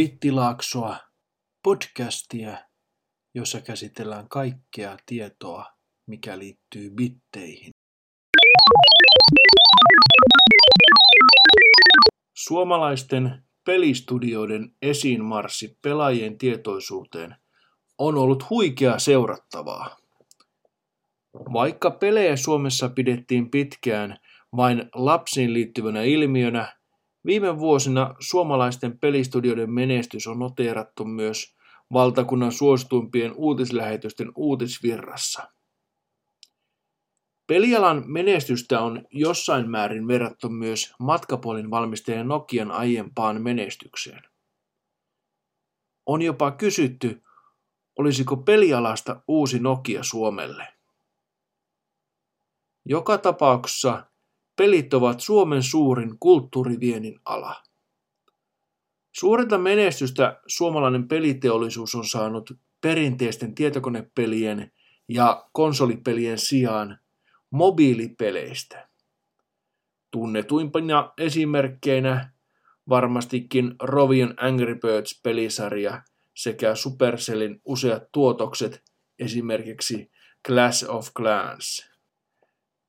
Bittilaaksoa, podcastia, jossa käsitellään kaikkea tietoa, mikä liittyy bitteihin. Suomalaisten pelistudioiden esiinmarssi pelaajien tietoisuuteen on ollut huikea seurattavaa. Vaikka pelejä Suomessa pidettiin pitkään vain lapsiin liittyvänä ilmiönä, viime vuosina suomalaisten pelistudioiden menestys on noteerattu myös valtakunnan suosituimpien uutislähetysten uutisvirrassa. Pelialan menestystä on jossain määrin verrattu myös matkapuolin valmistajan Nokian aiempaan menestykseen. On jopa kysytty, olisiko pelialasta uusi Nokia Suomelle. Joka tapauksessa pelit ovat Suomen suurin kulttuuriviennin ala. Suurinta menestystä suomalainen peliteollisuus on saanut perinteisten tietokonepelien ja konsolipelien sijaan mobiilipeleistä. Tunnetuimpina esimerkkeinä varmastikin Rovion Angry Birds-pelisarja sekä Supercellin useat tuotokset, esimerkiksi Clash of Clans.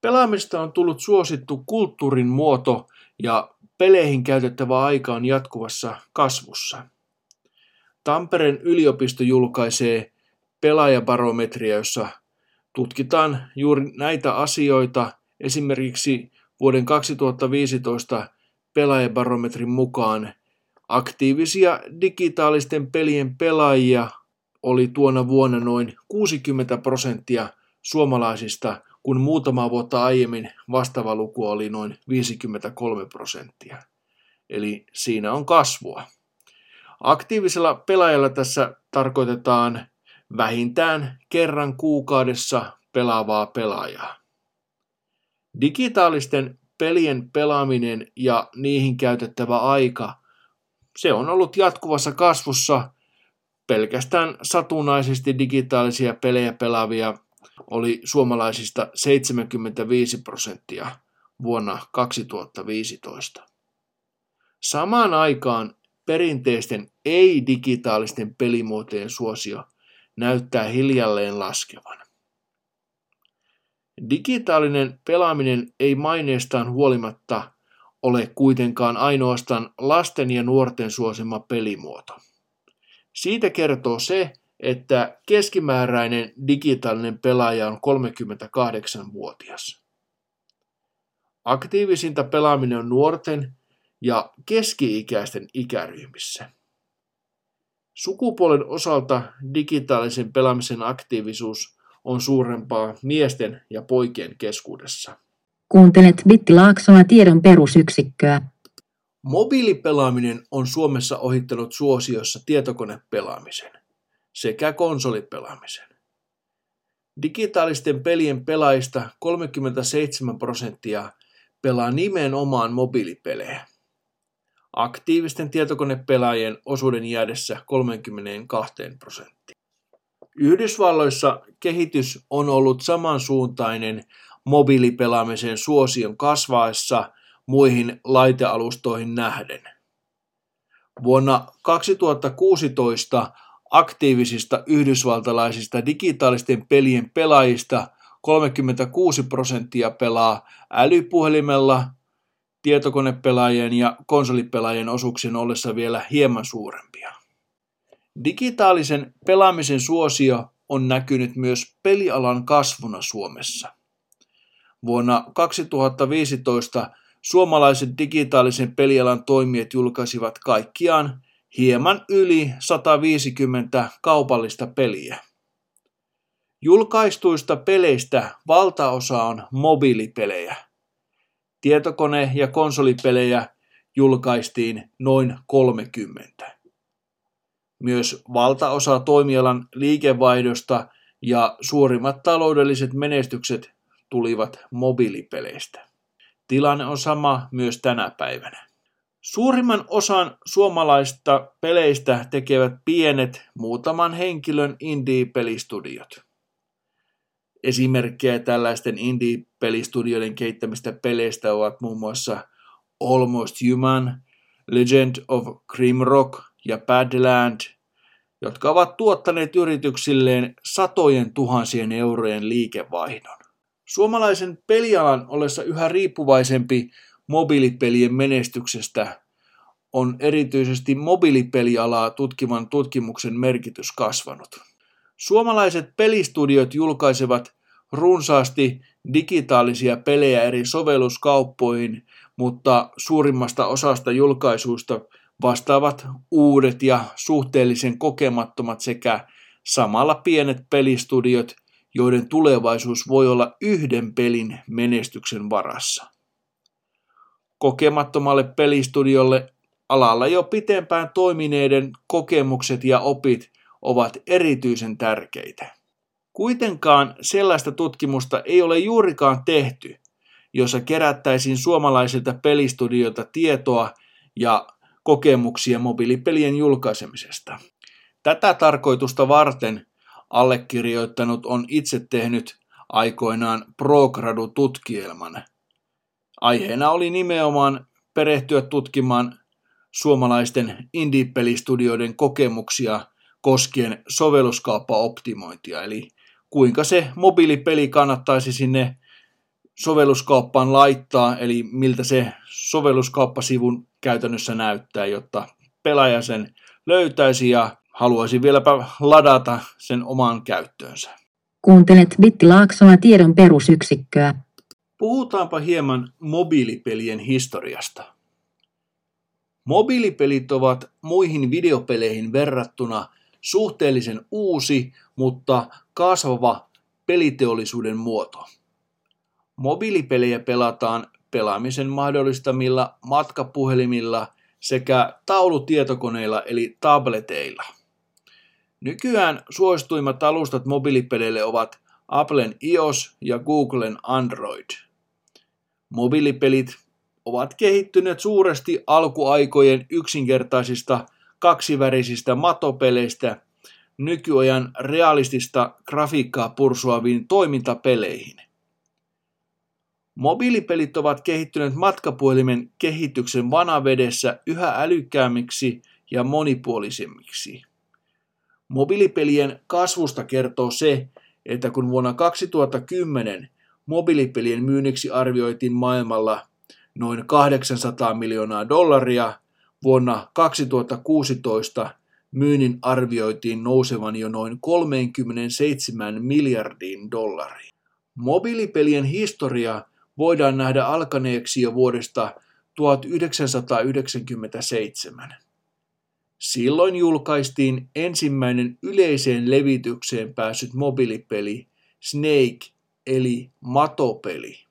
Pelaamista on tullut suosittu kulttuurin muoto ja peleihin käytettävä aika on jatkuvassa kasvussa. Tampereen yliopisto julkaisee pelaajabarometria, jossa tutkitaan juuri näitä asioita. Esimerkiksi vuoden 2015 pelaajabarometrin mukaan aktiivisia digitaalisten pelien pelaajia oli tuona vuonna noin 60 prosenttia suomalaisista, kun muutama vuotta aiemmin vastaava luku oli noin 53 prosenttia. Eli siinä on kasvua. Aktiivisella pelaajalla tässä tarkoitetaan vähintään kerran kuukaudessa pelaavaa pelaajaa. Digitaalisten pelien pelaaminen ja niihin käytettävä aika, se on ollut jatkuvassa kasvussa. Pelkästään satunnaisesti digitaalisia pelejä pelaavia oli suomalaisista 75 prosenttia vuonna 2015. Samaan aikaan perinteisten ei-digitaalisten pelimuotojen suosio näyttää hiljalleen laskevan. Digitaalinen pelaaminen ei maineestaan huolimatta ole kuitenkaan ainoastaan lasten ja nuorten suosima pelimuoto. Siitä kertoo se, että keskimääräinen digitaalinen pelaaja on 38-vuotias. Aktiivisinta pelaaminen on nuorten ja keski-ikäisten ikäryhmissä. Sukupuolen osalta digitaalisen pelaamisen aktiivisuus on suurempaa miesten ja poikien keskuudessa. Kuuntelet Bittilaaksoa tiedon perusyksikköä. Mobiilipelaaminen on Suomessa ohittanut suosiossa tietokonepelaamisen sekä konsolipelaamisen. Digitaalisten pelien pelaajista 37 prosenttia pelaa nimenomaan mobiilipelejä aktiivisten tietokonepelaajien osuuden jäädessä 32 prosenttiin. Yhdysvalloissa kehitys on ollut samansuuntainen mobiilipelaamisen suosion kasvaessa muihin laitealustoihin nähden. Vuonna 2016 aktiivisista yhdysvaltalaisista digitaalisten pelien pelaajista 36 prosenttia pelaa älypuhelimella tietokonepelaajien ja konsolipelaajien osuuksien ollessa vielä hieman suurempia. Digitaalisen pelaamisen suosio on näkynyt myös pelialan kasvuna Suomessa. Vuonna 2015 suomalaiset digitaalisen pelialan toimijat julkaisivat kaikkiaan hieman yli 150 kaupallista peliä. Julkaistuista peleistä valtaosa on mobiilipelejä – Tietokone- ja konsolipelejä julkaistiin noin 30. Myös valtaosa toimialan liikevaihdosta ja suurimmat taloudelliset menestykset tulivat mobiilipeleistä. Tilanne on sama myös tänä päivänä. Suurimman osan suomalaista peleistä tekevät pienet muutaman henkilön indie-pelistudiot. Esimerkkejä tällaisten indie-pelistudioiden keittämistä peleistä ovat muun muassa Almost Human, Legend of Grimrock ja Badland, jotka ovat tuottaneet yrityksilleen satojen tuhansien eurojen liikevaihdon. Suomalaisen pelialan ollessa yhä riippuvaisempi mobiilipelien menestyksestä on erityisesti mobiilipelialaa tutkivan tutkimuksen merkitys kasvanut. Suomalaiset pelistudiot julkaisevat runsaasti digitaalisia pelejä eri sovelluskauppoihin, mutta suurimmasta osasta julkaisuista vastaavat uudet ja suhteellisen kokemattomat sekä samalla pienet pelistudiot, joiden tulevaisuus voi olla yhden pelin menestyksen varassa. Kokemattomalle pelistudiolle alalla jo pitempään toimineiden kokemukset ja opit ovat erityisen tärkeitä. Kuitenkaan sellaista tutkimusta ei ole juurikaan tehty, jossa kerättäisiin suomalaisilta pelistudioilta tietoa ja kokemuksia mobiilipelien julkaisemisesta. Tätä tarkoitusta varten allekirjoittanut on itse tehnyt aikoinaan Progradu-tutkielman. Aiheena oli nimenomaan perehtyä tutkimaan suomalaisten indie-pelistudioiden kokemuksia koskien sovelluskauppa-optimointia, eli kuinka se mobiilipeli kannattaisi sinne sovelluskauppaan laittaa, eli miltä se sovelluskauppasivun käytännössä näyttää, jotta pelaaja sen löytäisi ja haluaisi vieläpä ladata sen omaan käyttöönsä. Kuuntelet Bitti Laaksoa tiedon perusyksikköä. Puhutaanpa hieman mobiilipelien historiasta. Mobiilipelit ovat muihin videopeleihin verrattuna suhteellisen uusi, mutta kasvava peliteollisuuden muoto. Mobiilipelejä pelataan pelaamisen mahdollistamilla matkapuhelimilla sekä taulutietokoneilla eli tableteilla. Nykyään suosituimmat alustat mobiilipeleille ovat Applen iOS ja Googlen Android. Mobiilipelit ovat kehittyneet suuresti alkuaikojen yksinkertaisista kaksivärisistä matopeleistä nykyajan realistista grafiikkaa pursuaviin toimintapeleihin. Mobiilipelit ovat kehittyneet matkapuhelimen kehityksen vanavedessä yhä älykkäämmiksi ja monipuolisemmiksi. Mobiilipelien kasvusta kertoo se, että kun vuonna 2010 mobiilipelien myynniksi arvioitiin maailmalla noin 800 miljoonaa dollaria, vuonna 2016 myynnin arvioitiin nousevan jo noin 37 miljardiin dollariin. Mobiilipelien historia voidaan nähdä alkaneeksi jo vuodesta 1997. Silloin julkaistiin ensimmäinen yleiseen levitykseen päässyt mobiilipeli Snake eli matopeli.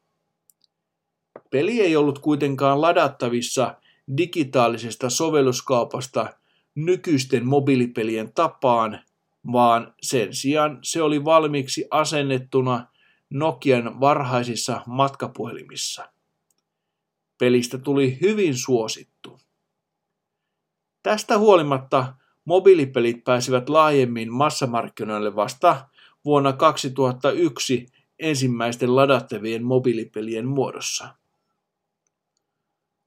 Peli ei ollut kuitenkaan ladattavissa digitaalisesta sovelluskaupasta nykyisten mobiilipelien tapaan, vaan sen sijaan se oli valmiiksi asennettuna Nokian varhaisissa matkapuhelimissa. Pelistä tuli hyvin suosittu. Tästä huolimatta mobiilipelit pääsivät laajemmin massamarkkinoille vasta vuonna 2001 ensimmäisten ladattavien mobiilipelien muodossa.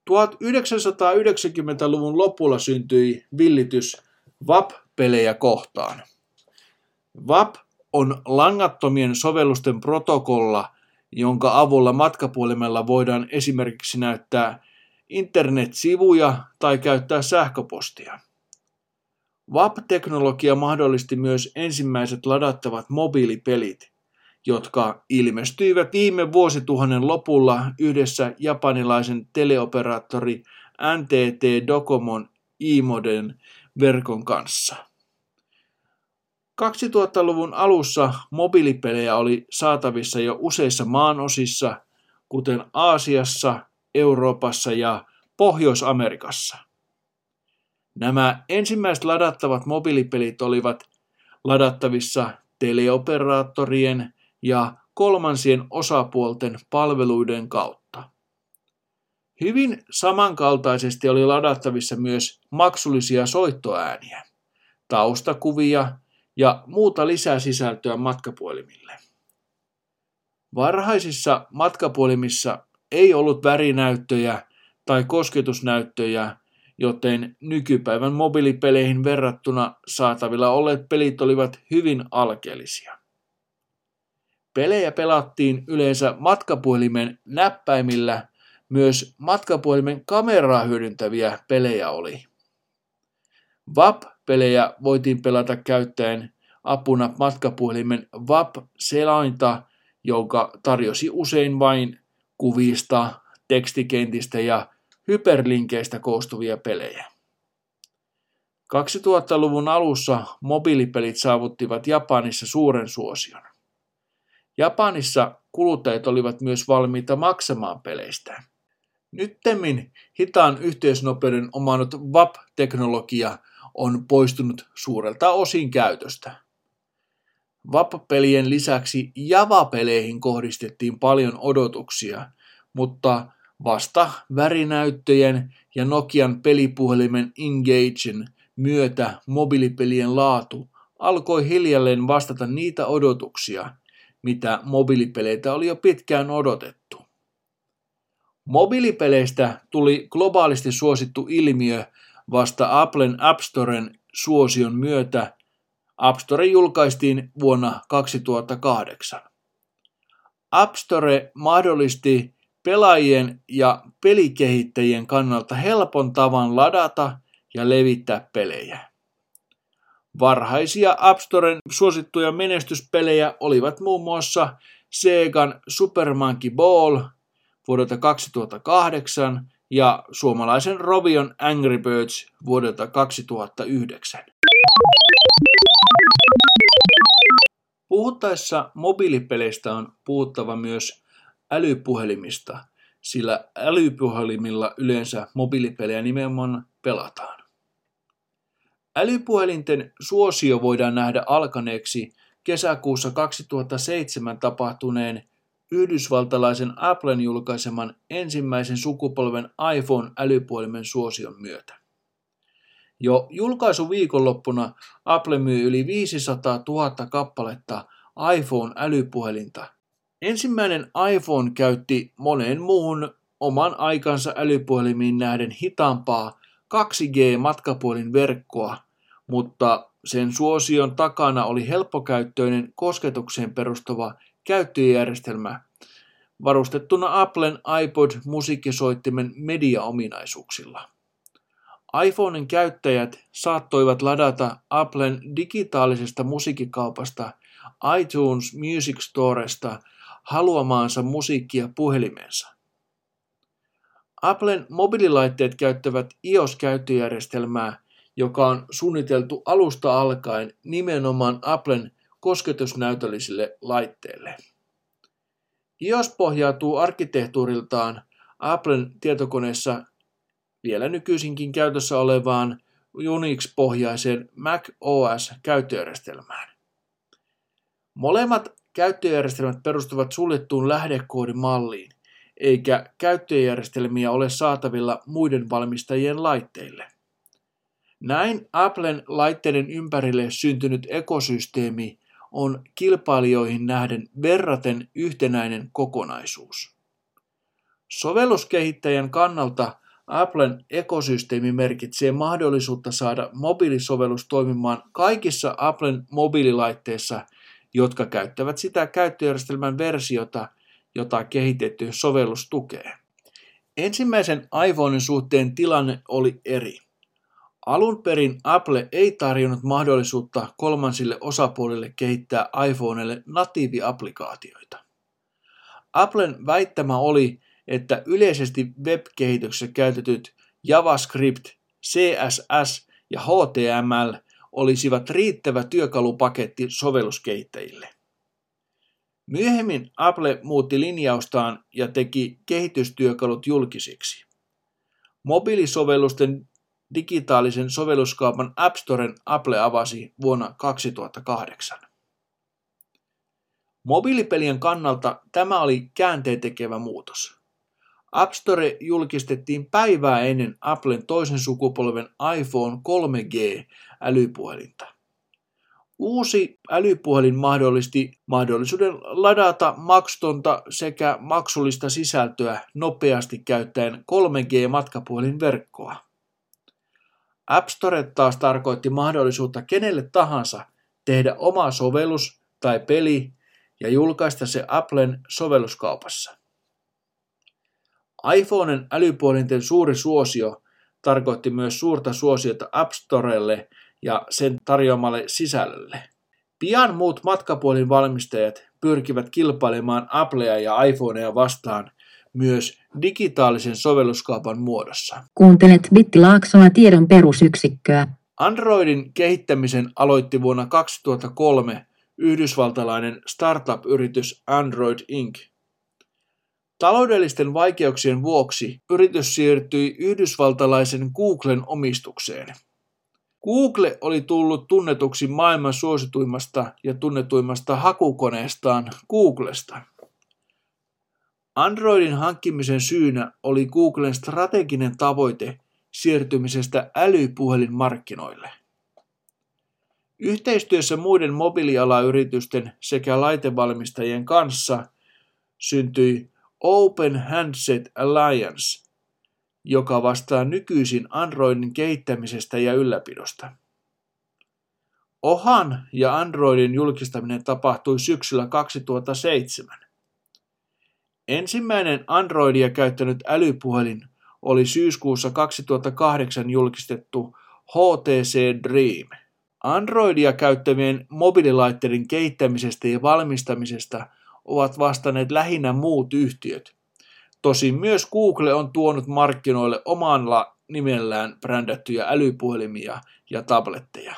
1990-luvun lopulla syntyi villitys VAP-pelejä kohtaan. VAP on langattomien sovellusten protokolla, jonka avulla matkapuhelimella voidaan esimerkiksi näyttää internetsivuja tai käyttää sähköpostia. VAP-teknologia mahdollisti myös ensimmäiset ladattavat mobiilipelit, jotka ilmestyivät viime vuosituhannen lopulla yhdessä japanilaisen teleoperaattori NTT Dokomon iModen verkon kanssa. 2000-luvun alussa mobiilipelejä oli saatavissa jo useissa maanosissa, kuten Aasiassa, Euroopassa ja Pohjois-Amerikassa. Nämä ensimmäiset ladattavat mobiilipelit olivat ladattavissa teleoperaattorien ja kolmansien osapuolten palveluiden kautta. Hyvin samankaltaisesti oli ladattavissa myös maksullisia soittoääniä, taustakuvia ja muuta lisäsisältöä matkapuhelimille. Varhaisissa matkapuhelimissa ei ollut värinäyttöjä tai kosketusnäyttöjä, joten nykypäivän mobiilipeleihin verrattuna saatavilla olleet pelit olivat hyvin alkeellisia. Pelejä pelattiin yleensä matkapuhelimen näppäimillä, myös matkapuhelimen kameraa hyödyntäviä pelejä oli. VAP-pelejä voitiin pelata käyttäen apuna matkapuhelimen VAP-selainta, joka tarjosi usein vain kuvista, tekstikentistä ja hyperlinkeistä koostuvia pelejä. 2000-luvun alussa mobiilipelit saavuttivat Japanissa suuren suosion. Japanissa kuluttajat olivat myös valmiita maksamaan peleistä. Nyttemmin hitaan yhteysnopeuden omannut VAP-teknologia on poistunut suurelta osin käytöstä. VAP-pelien lisäksi Java-peleihin kohdistettiin paljon odotuksia, mutta vasta värinäyttöjen ja Nokian pelipuhelimen Engagen myötä mobiilipelien laatu alkoi hiljalleen vastata niitä odotuksia, mitä mobiilipeleitä oli jo pitkään odotettu. Mobiilipeleistä tuli globaalisti suosittu ilmiö vasta Applen App Storen suosion myötä. App Store julkaistiin vuonna 2008. App Store mahdollisti pelaajien ja pelikehittäjien kannalta helpon tavan ladata ja levittää pelejä. Varhaisia App Storen suosittuja menestyspelejä olivat muun muassa Segan Super Monkey Ball vuodelta 2008 ja suomalaisen Rovion Angry Birds vuodelta 2009. Puhuttaessa mobiilipeleistä on puhuttava myös älypuhelimista, sillä älypuhelimilla yleensä mobiilipelejä nimenomaan pelataan. Älypuhelinten suosio voidaan nähdä alkaneeksi kesäkuussa 2007 tapahtuneen yhdysvaltalaisen Applen julkaiseman ensimmäisen sukupolven iPhone-älypuhelimen suosion myötä. Jo julkaisuviikonloppuna Apple myy yli 500 000 kappaletta iPhone-älypuhelinta. Ensimmäinen iPhone käytti moneen muuhun oman aikansa älypuhelimiin nähden hitaampaa 2G-matkapuhelinverkkoa, mutta sen suosion takana oli helppokäyttöinen kosketukseen perustuva käyttöjärjestelmä varustettuna Applen iPod-musiikkisoittimen mediaominaisuuksilla. iPhonen käyttäjät saattoivat ladata Applen digitaalisesta musiikkikaupasta iTunes Music Storesta haluamaansa musiikkia puhelimensa. Applen mobiililaitteet käyttävät iOS-käyttöjärjestelmää, joka on suunniteltu alusta alkaen nimenomaan Applen kosketusnäytöllisille laitteille. iOS pohjautuu arkkitehtuuriltaan Applen tietokoneessa vielä nykyisinkin käytössä olevaan Unix-pohjaiseen Mac OS-käyttöjärjestelmään. Molemmat käyttöjärjestelmät perustuvat suljettuun lähdekoodimalliin, eikä käyttöjärjestelmiä ole saatavilla muiden valmistajien laitteille. Näin Applen laitteiden ympärille syntynyt ekosysteemi on kilpailijoihin nähden verraten yhtenäinen kokonaisuus. Sovelluskehittäjän kannalta Applen ekosysteemi merkitsee mahdollisuutta saada mobiilisovellus toimimaan kaikissa Applen mobiililaitteissa, jotka käyttävät sitä käyttöjärjestelmän versiota, jota kehitetty sovellus tukee. Ensimmäisen iPhonen suhteen tilanne oli eri. Alun perin Apple ei tarjonnut mahdollisuutta kolmansille osapuolille kehittää iPhonelle natiiviapplikaatioita. Applen väittämä oli, että yleisesti web-kehityksessä käytetyt JavaScript, CSS ja HTML olisivat riittävä työkalupaketti sovelluskehittäjille. Myöhemmin Apple muutti linjaustaan ja teki kehitystyökalut julkisiksi. Mobiilisovellusten digitaalisen sovelluskaupan App Storen Apple avasi vuonna 2008. Mobiilipelien kannalta tämä oli käänteentekevä muutos. App Store julkistettiin päivää ennen Applen toisen sukupolven iPhone 3G älypuhelinta. Uusi älypuhelin mahdollisti mahdollisuuden ladata maksutonta sekä maksullista sisältöä nopeasti käyttäen 3G-matkapuhelinverkkoa. App Store taas tarkoitti mahdollisuutta kenelle tahansa tehdä oma sovellus tai peli ja julkaista se Applen sovelluskaupassa. iPhoneen älypuolinten suuri suosio tarkoitti myös suurta suosiota App Storelle ja sen tarjoamalle sisällölle. Pian muut matkapuolin valmistajat pyrkivät kilpailemaan Applea ja iPhonea vastaan myös digitaalisen sovelluskaupan muodossa. Kuuntelet Bittilaaksoa tiedon perusyksikköä. Androidin kehittämisen aloitti vuonna 2003 yhdysvaltalainen startup-yritys Android Inc. Taloudellisten vaikeuksien vuoksi yritys siirtyi yhdysvaltalaisen Googlen omistukseen. Google oli tullut tunnetuksi maailman suosituimmasta ja tunnetuimmasta hakukoneestaan Googlesta. Androidin hankkimisen syynä oli Googlen strateginen tavoite siirtymisestä älypuhelinmarkkinoille. Yhteistyössä muiden mobiilialayritysten sekä laitevalmistajien kanssa syntyi Open Handset Alliance, joka vastaa nykyisin Androidin kehittämisestä ja ylläpidosta. Ohan ja Androidin julkistaminen tapahtui syksyllä 2007. Ensimmäinen Androidia käyttänyt älypuhelin oli syyskuussa 2008 julkistettu HTC Dream. Androidia käyttävien mobiililaitteiden kehittämisestä ja valmistamisesta ovat vastanneet lähinnä muut yhtiöt. Tosin myös Google on tuonut markkinoille omalla nimellään brändättyjä älypuhelimia ja tabletteja.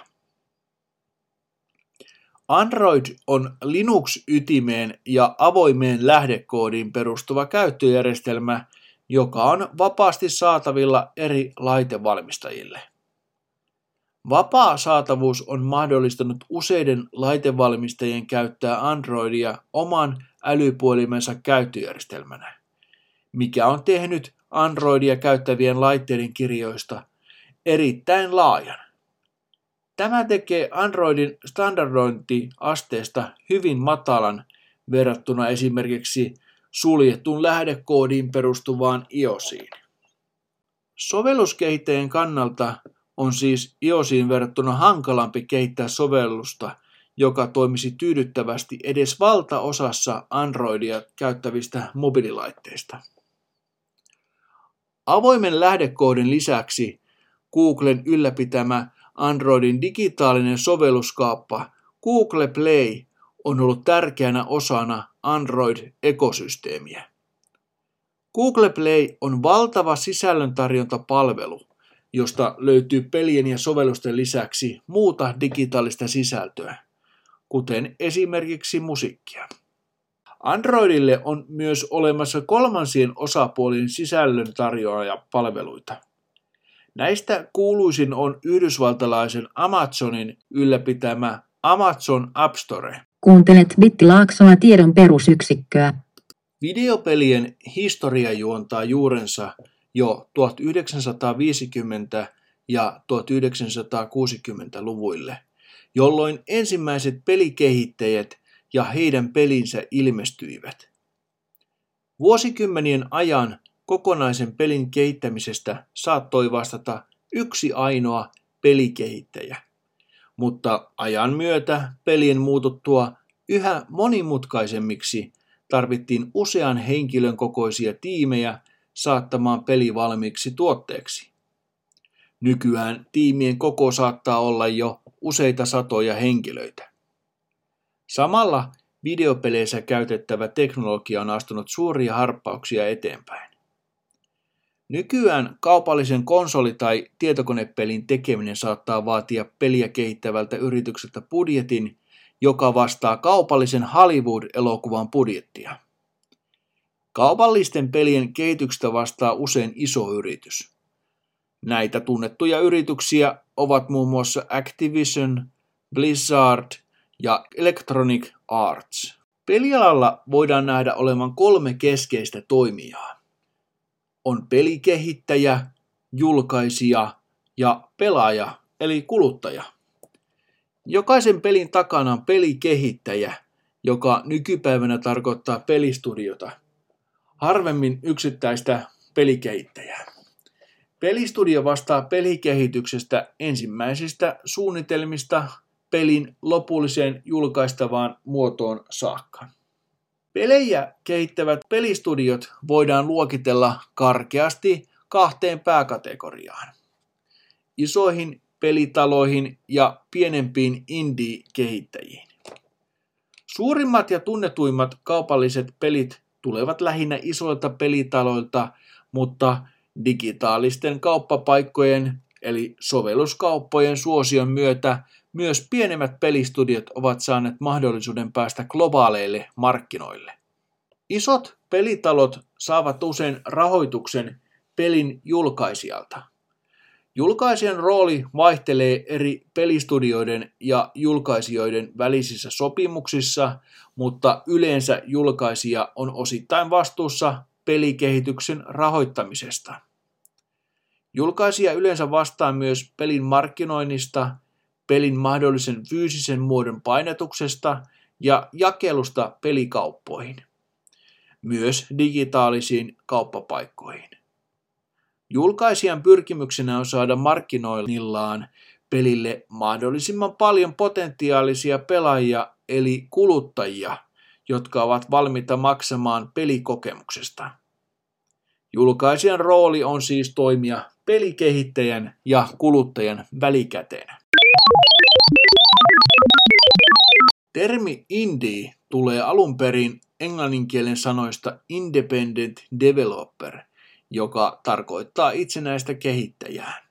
Android on Linux-ytimeen ja avoimeen lähdekoodiin perustuva käyttöjärjestelmä, joka on vapaasti saatavilla eri laitevalmistajille. Vapaa saatavuus on mahdollistanut useiden laitevalmistajien käyttää Androidia oman älypuhelimensa käyttöjärjestelmänä, mikä on tehnyt Androidia käyttävien laitteiden kirjoista erittäin laajan. Tämä tekee Androidin standardointiasteesta hyvin matalan verrattuna esimerkiksi suljettuun lähdekoodiin perustuvaan iOSiin. Sovelluskehittäjän kannalta on siis iOSiin verrattuna hankalampi kehittää sovellusta, joka toimisi tyydyttävästi edes valtaosassa Androidia käyttävistä mobiililaitteista. Avoimen lähdekoodin lisäksi Googlen ylläpitämä Androidin digitaalinen sovelluskaappa Google Play on ollut tärkeänä osana Android-ekosysteemiä. Google Play on valtava sisällöntarjontapalvelu, josta löytyy pelien ja sovellusten lisäksi muuta digitaalista sisältöä, kuten esimerkiksi musiikkia. Androidille on myös olemassa kolmansien osapuolien sisällöntarjoajapalveluita. Näistä kuuluisin on yhdysvaltalaisen Amazonin ylläpitämä Amazon App Store. Kuuntelet Bittilaaksoa tiedon perusyksikköä. Videopelien historia juontaa juurensa jo 1950- ja 1960-luvuille, jolloin ensimmäiset pelikehittäjät ja heidän pelinsä ilmestyivät. Vuosikymmenien ajan kokonaisen pelin kehittämisestä saattoi vastata yksi ainoa pelikehittäjä. Mutta ajan myötä pelien muututtua yhä monimutkaisemmiksi tarvittiin usean henkilön kokoisia tiimejä saattamaan peli valmiiksi tuotteeksi. Nykyään tiimien koko saattaa olla jo useita satoja henkilöitä. Samalla videopeleissä käytettävä teknologia on astunut suuria harppauksia eteenpäin. Nykyään kaupallisen konsoli- tai tietokonepelin tekeminen saattaa vaatia peliä kehittävältä yritykseltä budjetin, joka vastaa kaupallisen Hollywood-elokuvan budjettia. Kaupallisten pelien kehityksestä vastaa usein iso yritys. Näitä tunnettuja yrityksiä ovat muun muassa Activision, Blizzard ja Electronic Arts. Pelialalla voidaan nähdä olevan kolme keskeistä toimijaa on pelikehittäjä, julkaisija ja pelaaja eli kuluttaja. Jokaisen pelin takana on pelikehittäjä, joka nykypäivänä tarkoittaa pelistudiota, harvemmin yksittäistä pelikehittäjää. Pelistudio vastaa pelikehityksestä ensimmäisistä suunnitelmista pelin lopulliseen julkaistavaan muotoon saakka. Pelejä kehittävät pelistudiot voidaan luokitella karkeasti kahteen pääkategoriaan. Isoihin pelitaloihin ja pienempiin indie-kehittäjiin. Suurimmat ja tunnetuimmat kaupalliset pelit tulevat lähinnä isoilta pelitaloilta, mutta digitaalisten kauppapaikkojen eli sovelluskauppojen suosion myötä myös pienemmät pelistudiot ovat saaneet mahdollisuuden päästä globaaleille markkinoille. Isot pelitalot saavat usein rahoituksen pelin julkaisijalta. Julkaisijan rooli vaihtelee eri pelistudioiden ja julkaisijoiden välisissä sopimuksissa, mutta yleensä julkaisija on osittain vastuussa pelikehityksen rahoittamisesta. Julkaisija yleensä vastaa myös pelin markkinoinnista, pelin mahdollisen fyysisen muodon painetuksesta ja jakelusta pelikauppoihin, myös digitaalisiin kauppapaikkoihin. Julkaisijan pyrkimyksenä on saada markkinoinnillaan pelille mahdollisimman paljon potentiaalisia pelaajia eli kuluttajia, jotka ovat valmiita maksamaan pelikokemuksesta. Julkaisijan rooli on siis toimia pelikehittäjän ja kuluttajan välikäteenä. Termi indie tulee alun perin englanninkielen sanoista independent developer, joka tarkoittaa itsenäistä kehittäjää.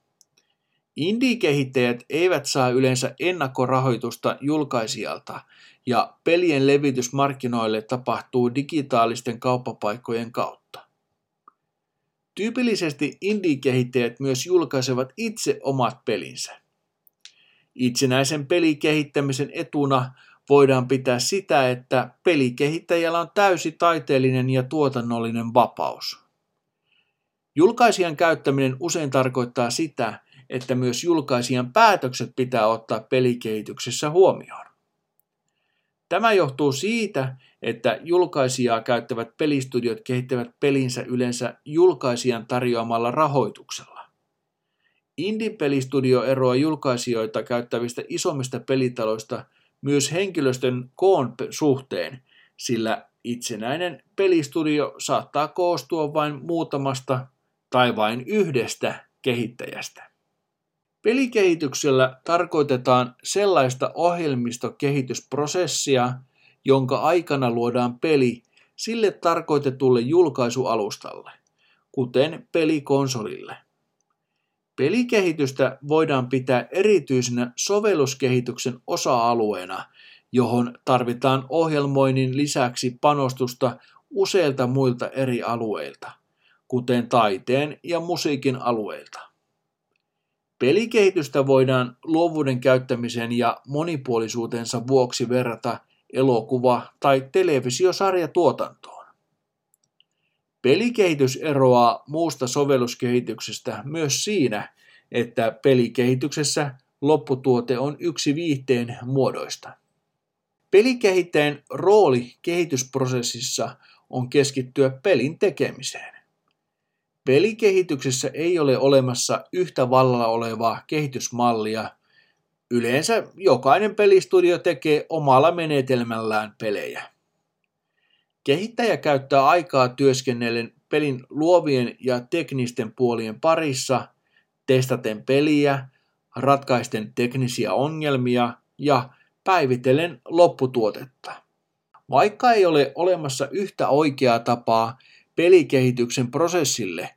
Indie-kehittäjät eivät saa yleensä ennakkorahoitusta julkaisijalta ja pelien levitys markkinoille tapahtuu digitaalisten kauppapaikkojen kautta. Tyypillisesti indie-kehittäjät myös julkaisevat itse omat pelinsä. Itsenäisen pelikehittämisen etuna voidaan pitää sitä, että pelikehittäjällä on täysi taiteellinen ja tuotannollinen vapaus. Julkaisijan käyttäminen usein tarkoittaa sitä, että myös julkaisijan päätökset pitää ottaa pelikehityksessä huomioon. Tämä johtuu siitä, että julkaisijaa käyttävät pelistudiot kehittävät pelinsä yleensä julkaisijan tarjoamalla rahoituksella. Indie-pelistudio eroaa julkaisijoita käyttävistä isommista pelitaloista myös henkilöstön koon suhteen, sillä itsenäinen pelistudio saattaa koostua vain muutamasta tai vain yhdestä kehittäjästä. Pelikehityksellä tarkoitetaan sellaista ohjelmistokehitysprosessia, jonka aikana luodaan peli sille tarkoitetulle julkaisualustalle, kuten pelikonsolille. Pelikehitystä voidaan pitää erityisenä sovelluskehityksen osa-alueena, johon tarvitaan ohjelmoinnin lisäksi panostusta useilta muilta eri alueilta, kuten taiteen ja musiikin alueilta. Pelikehitystä voidaan luovuuden käyttämisen ja monipuolisuutensa vuoksi verrata elokuva- tai televisiosarjatuotantoon. Pelikehitys eroaa muusta sovelluskehityksestä myös siinä, että pelikehityksessä lopputuote on yksi viihteen muodoista. Pelikehittäjän rooli kehitysprosessissa on keskittyä pelin tekemiseen. Pelikehityksessä ei ole olemassa yhtä vallalla olevaa kehitysmallia. Yleensä jokainen pelistudio tekee omalla menetelmällään pelejä. Kehittäjä käyttää aikaa työskennellen pelin luovien ja teknisten puolien parissa, testaten peliä, ratkaisten teknisiä ongelmia ja päivitellen lopputuotetta. Vaikka ei ole olemassa yhtä oikeaa tapaa pelikehityksen prosessille,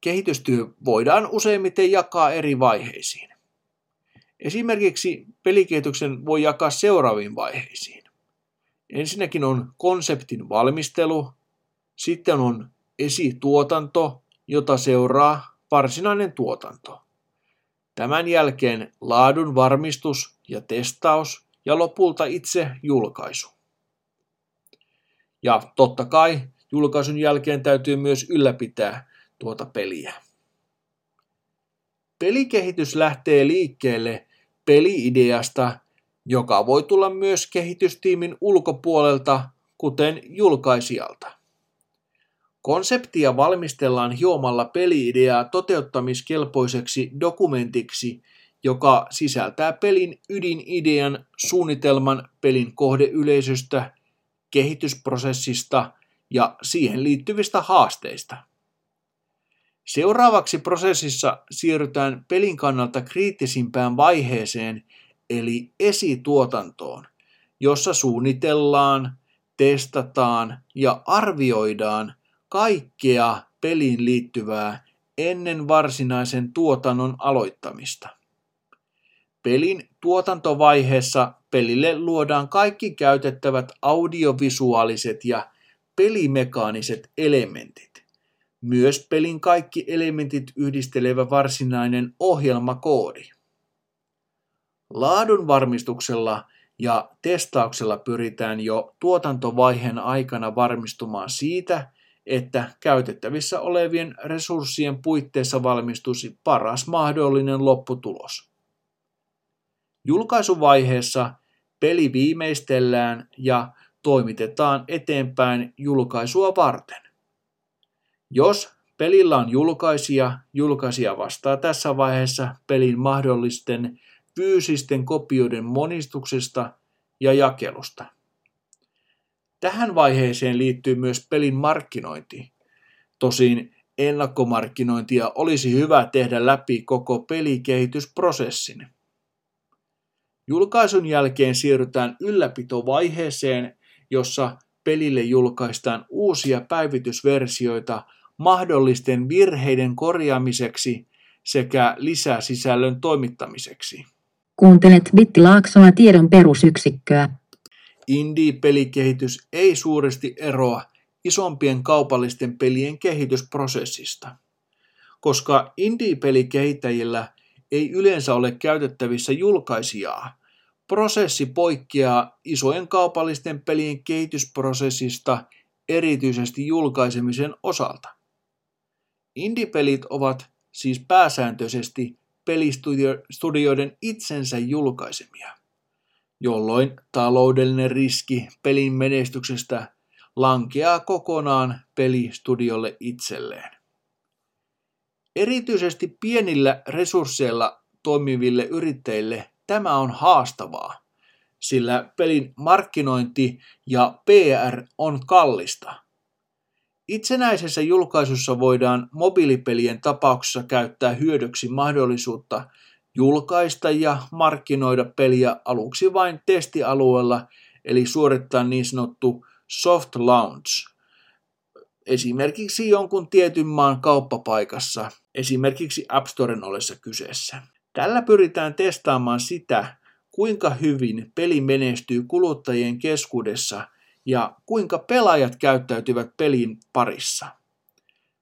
kehitystyö voidaan useimmiten jakaa eri vaiheisiin. Esimerkiksi pelikehityksen voi jakaa seuraaviin vaiheisiin. Ensinnäkin on konseptin valmistelu, sitten on esituotanto, jota seuraa varsinainen tuotanto. Tämän jälkeen laadun varmistus ja testaus ja lopulta itse julkaisu. Ja totta kai julkaisun jälkeen täytyy myös ylläpitää tuota peliä. Pelikehitys lähtee liikkeelle peliideasta, joka voi tulla myös kehitystiimin ulkopuolelta, kuten julkaisijalta. Konseptia valmistellaan hiomalla peliideaa toteuttamiskelpoiseksi dokumentiksi, joka sisältää pelin ydinidean, suunnitelman pelin kohdeyleisöstä, kehitysprosessista ja siihen liittyvistä haasteista. Seuraavaksi prosessissa siirrytään pelin kannalta kriittisimpään vaiheeseen, eli esituotantoon, jossa suunnitellaan, testataan ja arvioidaan kaikkea peliin liittyvää ennen varsinaisen tuotannon aloittamista. Pelin tuotantovaiheessa pelille luodaan kaikki käytettävät audiovisuaaliset ja pelimekaaniset elementit. Myös pelin kaikki elementit yhdistelevä varsinainen ohjelmakoodi. Laadun varmistuksella ja testauksella pyritään jo tuotantovaiheen aikana varmistumaan siitä, että käytettävissä olevien resurssien puitteissa valmistuisi paras mahdollinen lopputulos. Julkaisuvaiheessa peli viimeistellään ja toimitetaan eteenpäin julkaisua varten. Jos pelillä on julkaisija, julkaisija vastaa tässä vaiheessa pelin mahdollisten fyysisten kopioiden monistuksesta ja jakelusta. Tähän vaiheeseen liittyy myös pelin markkinointi. Tosin ennakkomarkkinointia olisi hyvä tehdä läpi koko pelikehitysprosessin. Julkaisun jälkeen siirrytään ylläpitovaiheeseen, jossa pelille julkaistaan uusia päivitysversioita mahdollisten virheiden korjaamiseksi sekä lisäsisällön toimittamiseksi. Kuuntelet Bittilaaksoa tiedon perusyksikköä. Indie-pelikehitys ei suuresti eroa isompien kaupallisten pelien kehitysprosessista, koska indie-pelikehittäjillä ei yleensä ole käytettävissä julkaisijaa. Prosessi poikkeaa isojen kaupallisten pelien kehitysprosessista erityisesti julkaisemisen osalta. Indie-pelit ovat siis pääsääntöisesti pelistudioiden itsensä julkaisemia, jolloin taloudellinen riski pelin menestyksestä lankeaa kokonaan pelistudiolle itselleen. Erityisesti pienillä resursseilla toimiville yrittäjille tämä on haastavaa, sillä pelin markkinointi ja PR on kallista – Itsenäisessä julkaisussa voidaan mobiilipelien tapauksessa käyttää hyödyksi mahdollisuutta julkaista ja markkinoida peliä aluksi vain testialueella, eli suorittaa niin sanottu soft launch, esimerkiksi jonkun tietyn maan kauppapaikassa, esimerkiksi App Storen ollessa kyseessä. Tällä pyritään testaamaan sitä, kuinka hyvin peli menestyy kuluttajien keskuudessa ja kuinka pelaajat käyttäytyvät pelin parissa.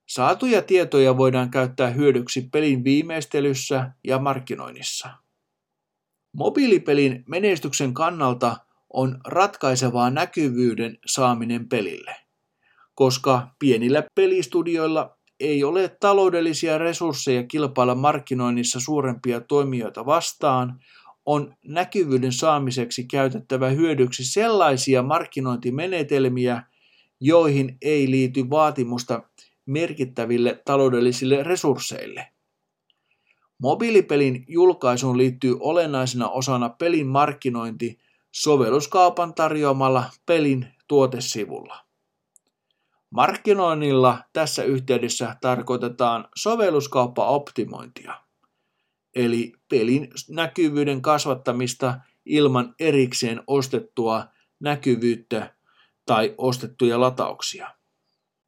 Saatuja tietoja voidaan käyttää hyödyksi pelin viimeistelyssä ja markkinoinnissa. Mobiilipelin menestyksen kannalta on ratkaisevaa näkyvyyden saaminen pelille, koska pienillä pelistudioilla ei ole taloudellisia resursseja kilpailla markkinoinnissa suurempia toimijoita vastaan, on näkyvyyden saamiseksi käytettävä hyödyksi sellaisia markkinointimenetelmiä, joihin ei liity vaatimusta merkittäville taloudellisille resursseille. Mobiilipelin julkaisuun liittyy olennaisena osana pelin markkinointi sovelluskaupan tarjoamalla pelin tuotesivulla. Markkinoinnilla tässä yhteydessä tarkoitetaan sovelluskauppaoptimointia eli pelin näkyvyyden kasvattamista ilman erikseen ostettua näkyvyyttä tai ostettuja latauksia.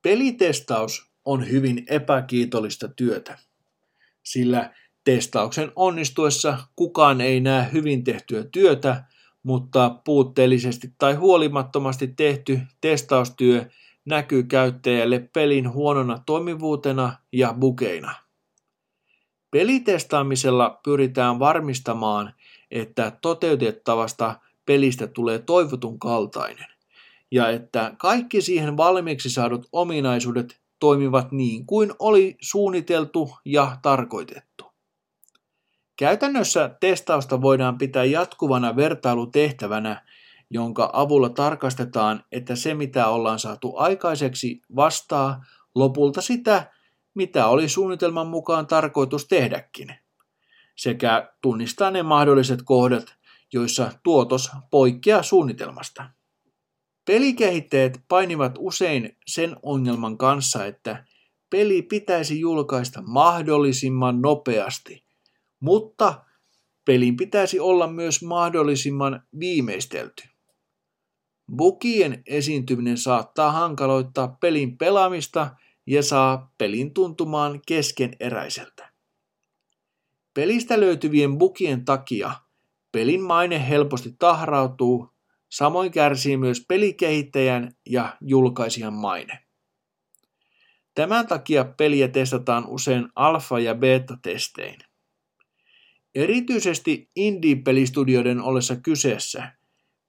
Pelitestaus on hyvin epäkiitollista työtä, sillä testauksen onnistuessa kukaan ei näe hyvin tehtyä työtä, mutta puutteellisesti tai huolimattomasti tehty testaustyö näkyy käyttäjälle pelin huonona toimivuutena ja bukeina. Pelitestaamisella pyritään varmistamaan, että toteutettavasta pelistä tulee toivotun kaltainen ja että kaikki siihen valmiiksi saadut ominaisuudet toimivat niin kuin oli suunniteltu ja tarkoitettu. Käytännössä testausta voidaan pitää jatkuvana vertailutehtävänä, jonka avulla tarkastetaan, että se mitä ollaan saatu aikaiseksi vastaa lopulta sitä, mitä oli suunnitelman mukaan tarkoitus tehdäkin, sekä tunnistaa ne mahdolliset kohdat, joissa tuotos poikkeaa suunnitelmasta. Pelikehittäjät painivat usein sen ongelman kanssa, että peli pitäisi julkaista mahdollisimman nopeasti, mutta pelin pitäisi olla myös mahdollisimman viimeistelty. Bukien esiintyminen saattaa hankaloittaa pelin pelaamista ja saa pelin tuntumaan keskeneräiseltä. Pelistä löytyvien bukien takia pelin maine helposti tahrautuu, samoin kärsii myös pelikehittäjän ja julkaisijan maine. Tämän takia peliä testataan usein alfa- ja beta-testein. Erityisesti indie-pelistudioiden ollessa kyseessä,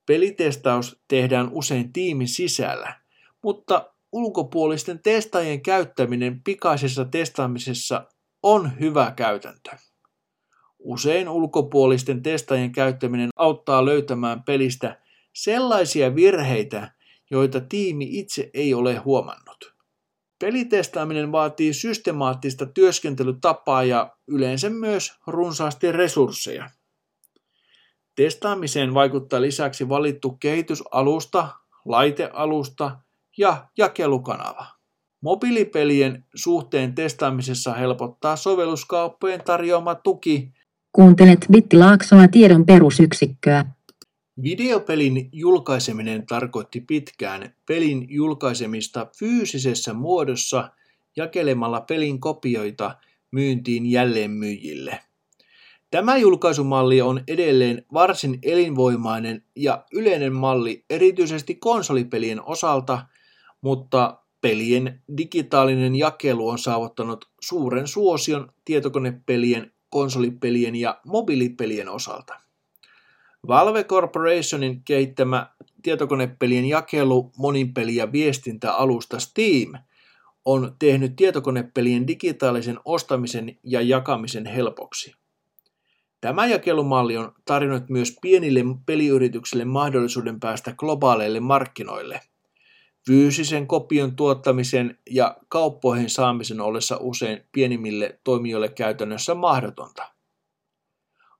pelitestaus tehdään usein tiimin sisällä, mutta ulkopuolisten testaajien käyttäminen pikaisessa testaamisessa on hyvä käytäntö. Usein ulkopuolisten testaajien käyttäminen auttaa löytämään pelistä sellaisia virheitä, joita tiimi itse ei ole huomannut. Pelitestaaminen vaatii systemaattista työskentelytapaa ja yleensä myös runsaasti resursseja. Testaamiseen vaikuttaa lisäksi valittu kehitysalusta, laitealusta ja jakelukanava. Mobiilipelien suhteen testaamisessa helpottaa sovelluskauppojen tarjoama tuki. Kuuntelet Bittilaaksoa tiedon perusyksikköä. Videopelin julkaiseminen tarkoitti pitkään pelin julkaisemista fyysisessä muodossa jakelemalla pelin kopioita myyntiin jälleenmyyjille. Tämä julkaisumalli on edelleen varsin elinvoimainen ja yleinen malli erityisesti konsolipelien osalta, mutta pelien digitaalinen jakelu on saavuttanut suuren suosion tietokonepelien, konsolipelien ja mobiilipelien osalta. Valve Corporationin kehittämä tietokonepelien jakelu, monipeli ja viestintäalusta Steam on tehnyt tietokonepelien digitaalisen ostamisen ja jakamisen helpoksi. Tämä jakelumalli on tarjonnut myös pienille peliyrityksille mahdollisuuden päästä globaaleille markkinoille. Fyysisen kopion tuottamisen ja kauppoihin saamisen ollessa usein pienimmille toimijoille käytännössä mahdotonta.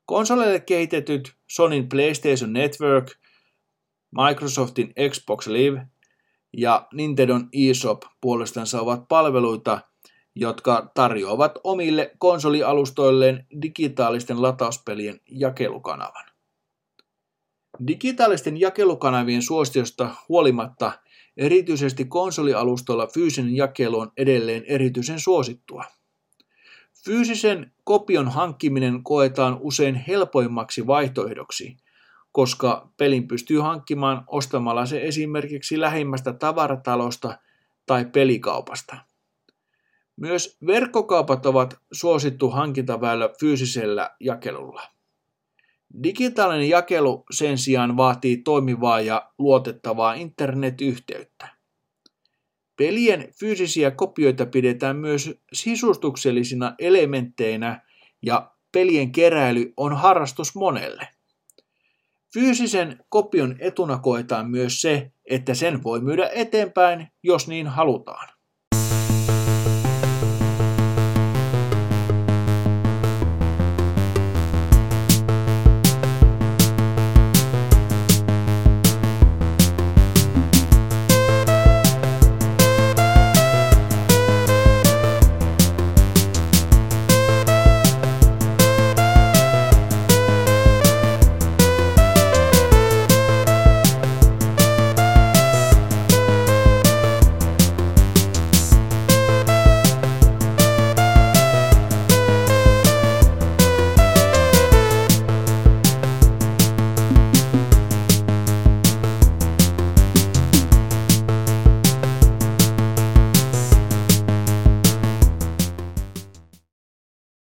Konsoleille kehitetyt Sonin PlayStation Network, Microsoftin Xbox Live ja Nintendon eShop puolestansa ovat palveluita, jotka tarjoavat omille konsolialustoilleen digitaalisten latauspelien jakelukanavan. Digitaalisten jakelukanavien suostiosta huolimatta erityisesti konsolialustoilla fyysinen jakelu on edelleen erityisen suosittua. Fyysisen kopion hankkiminen koetaan usein helpoimmaksi vaihtoehdoksi, koska pelin pystyy hankkimaan ostamalla se esimerkiksi lähimmästä tavaratalosta tai pelikaupasta. Myös verkkokaupat ovat suosittu hankintaväylä fyysisellä jakelulla. Digitaalinen jakelu sen sijaan vaatii toimivaa ja luotettavaa internetyhteyttä. Pelien fyysisiä kopioita pidetään myös sisustuksellisina elementteinä ja pelien keräily on harrastus monelle. Fyysisen kopion etuna koetaan myös se, että sen voi myydä eteenpäin, jos niin halutaan.